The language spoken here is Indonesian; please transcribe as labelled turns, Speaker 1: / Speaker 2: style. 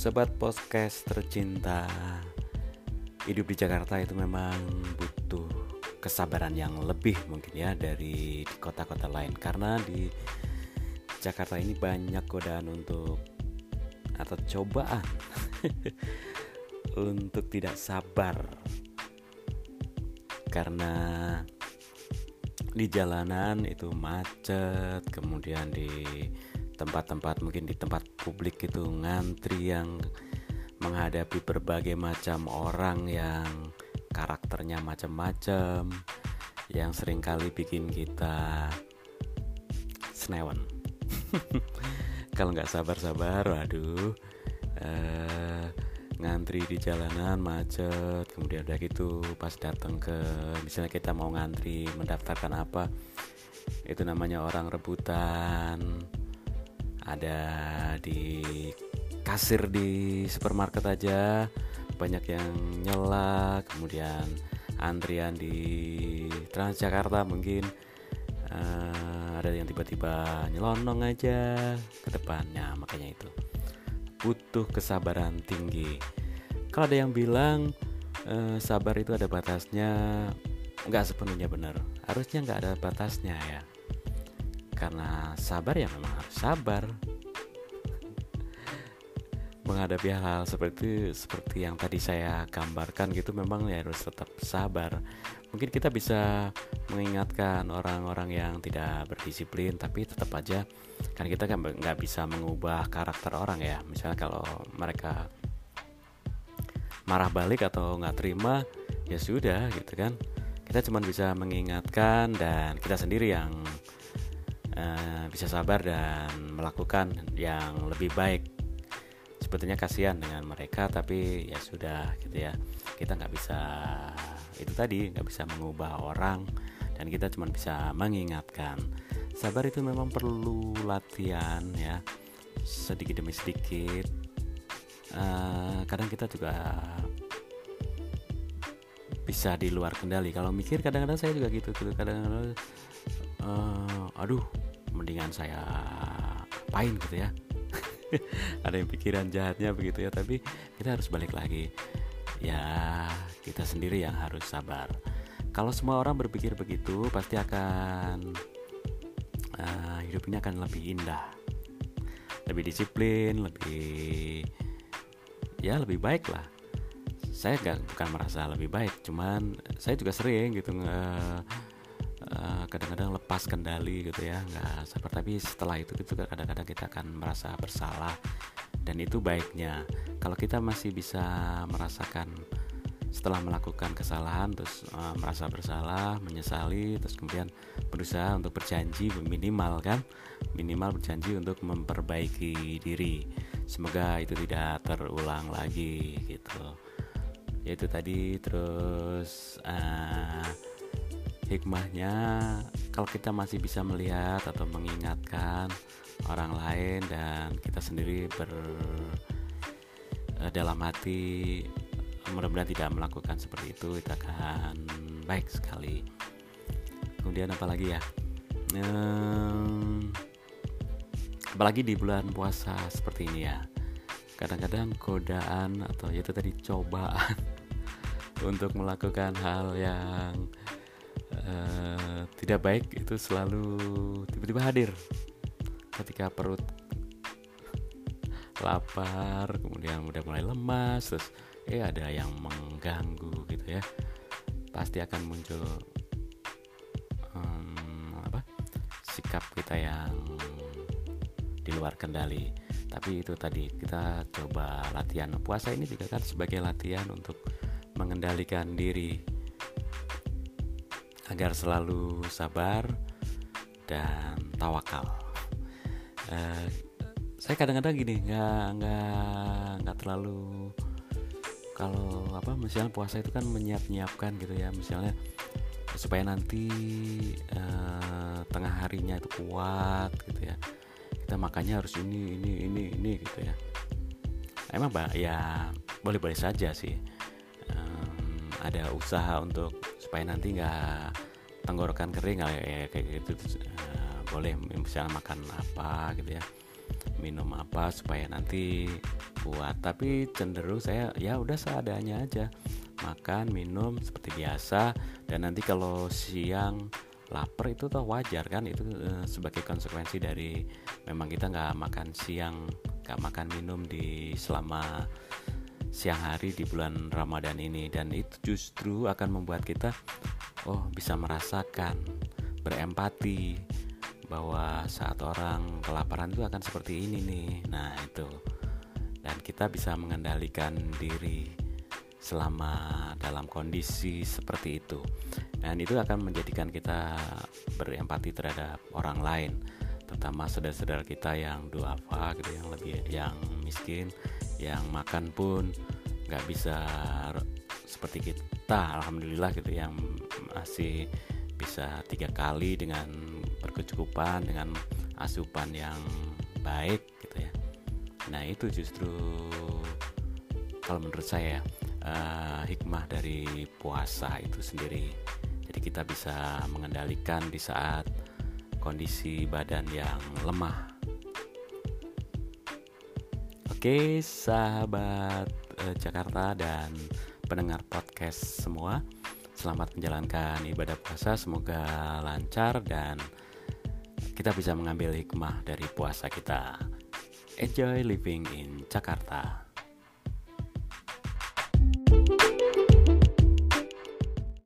Speaker 1: Sobat podcast tercinta Hidup di Jakarta itu memang butuh kesabaran yang lebih mungkin ya dari kota-kota lain. Karena di Jakarta ini banyak godaan untuk atau cobaan untuk tidak sabar. Karena di jalanan itu macet kemudian di tempat-tempat mungkin di tempat publik itu ngantri yang menghadapi berbagai macam orang yang karakternya macam-macam yang sering kali bikin kita senewan kalau nggak sabar-sabar waduh eh, ngantri di jalanan macet kemudian udah gitu pas datang ke misalnya kita mau ngantri mendaftarkan apa itu namanya orang rebutan ada di kasir di supermarket aja. Banyak yang nyela. Kemudian antrian di Transjakarta mungkin uh, ada yang tiba-tiba nyelonong aja ke depannya. Makanya itu. Butuh kesabaran tinggi. Kalau ada yang bilang uh, sabar itu ada batasnya nggak sepenuhnya benar. Harusnya nggak ada batasnya ya karena sabar ya memang harus sabar. Menghadapi hal-hal seperti seperti yang tadi saya gambarkan gitu memang ya harus tetap sabar. Mungkin kita bisa mengingatkan orang-orang yang tidak berdisiplin tapi tetap aja kan kita kan nggak bisa mengubah karakter orang ya. Misalnya kalau mereka marah balik atau nggak terima ya sudah gitu kan. Kita cuma bisa mengingatkan dan kita sendiri yang uh, bisa sabar dan melakukan yang lebih baik. Sebetulnya kasihan dengan mereka tapi ya sudah gitu ya. Kita nggak bisa itu tadi nggak bisa mengubah orang dan kita cuma bisa mengingatkan. Sabar itu memang perlu latihan ya sedikit demi sedikit. Uh, kadang kita juga bisa di luar kendali. Kalau mikir kadang-kadang saya juga gitu gitu. Kadang-kadang uh, aduh mendingan saya apain gitu ya. Ada yang pikiran jahatnya begitu ya tapi kita harus balik lagi. Ya kita sendiri yang harus sabar. Kalau semua orang berpikir begitu pasti akan uh, hidup ini akan lebih indah. Lebih disiplin lebih ya lebih baik lah. Saya nggak bukan merasa lebih baik cuman saya juga sering gitu uh, Eh, kadang-kadang lepas kendali gitu ya nggak seperti tapi setelah itu itu kadang-kadang kita akan merasa bersalah dan itu baiknya. Kalau kita masih bisa merasakan setelah melakukan kesalahan terus uh, merasa bersalah menyesali terus kemudian berusaha untuk berjanji minimal kan minimal berjanji untuk memperbaiki diri. Semoga itu tidak terulang lagi gitu. Yaitu tadi terus uh, hikmahnya kalau kita masih bisa melihat atau mengingatkan orang lain dan kita sendiri ber eh, dalam hati mudah-mudahan tidak melakukan seperti itu itu akan baik sekali. Kemudian apalagi ya? Hmm, apalagi di bulan puasa seperti ini ya. Kadang-kadang godaan atau itu tadi cobaan untuk melakukan hal yang uh, tidak baik itu selalu tiba-tiba hadir ketika perut lapar kemudian udah mulai lemas terus eh ada yang mengganggu gitu ya. Pasti akan muncul um, apa sikap kita yang di luar kendali. Tapi itu tadi kita coba latihan. Puasa ini juga kan sebagai latihan untuk mengendalikan diri agar selalu sabar dan tawakal. Uh, saya kadang-kadang gini nggak nggak nggak terlalu kalau apa misalnya puasa itu kan menyiap-nyiapkan gitu ya misalnya supaya nanti uh, tengah harinya itu kuat gitu ya. Kita makannya harus ini ini ini ini gitu ya. Emang mbak? Ya boleh-boleh saja sih. Um, ada usaha untuk supaya nanti nggak tenggorokan kering ya, kayak gitu. Uh, boleh misalnya makan apa gitu ya minum apa supaya nanti kuat. Tapi cenderung saya ya udah seadanya aja makan minum seperti biasa. Dan nanti kalau siang lapar itu tuh wajar kan itu e, sebagai konsekuensi dari memang kita nggak makan siang nggak makan minum di selama siang hari di bulan Ramadan ini. Dan itu justru akan membuat kita oh bisa merasakan berempati bahwa saat orang kelaparan itu akan seperti ini nih. Nah itu. Dan kita bisa mengendalikan diri selama dalam kondisi seperti itu. Dan itu akan menjadikan kita berempati terhadap orang lain terutama saudara-saudara kita yang duafa gitu yang lebih yang miskin yang makan pun nggak bisa seperti kita alhamdulillah gitu yang masih bisa tiga kali dengan berkecukupan dengan asupan yang baik gitu ya nah itu justru kalau menurut saya uh, hikmah dari puasa itu sendiri. Jadi kita bisa mengendalikan di saat kondisi badan yang lemah. Oke, sahabat uh, Jakarta dan pendengar podcast semua, selamat menjalankan ibadah puasa. Semoga lancar dan kita bisa mengambil hikmah dari puasa kita. Enjoy living in Jakarta.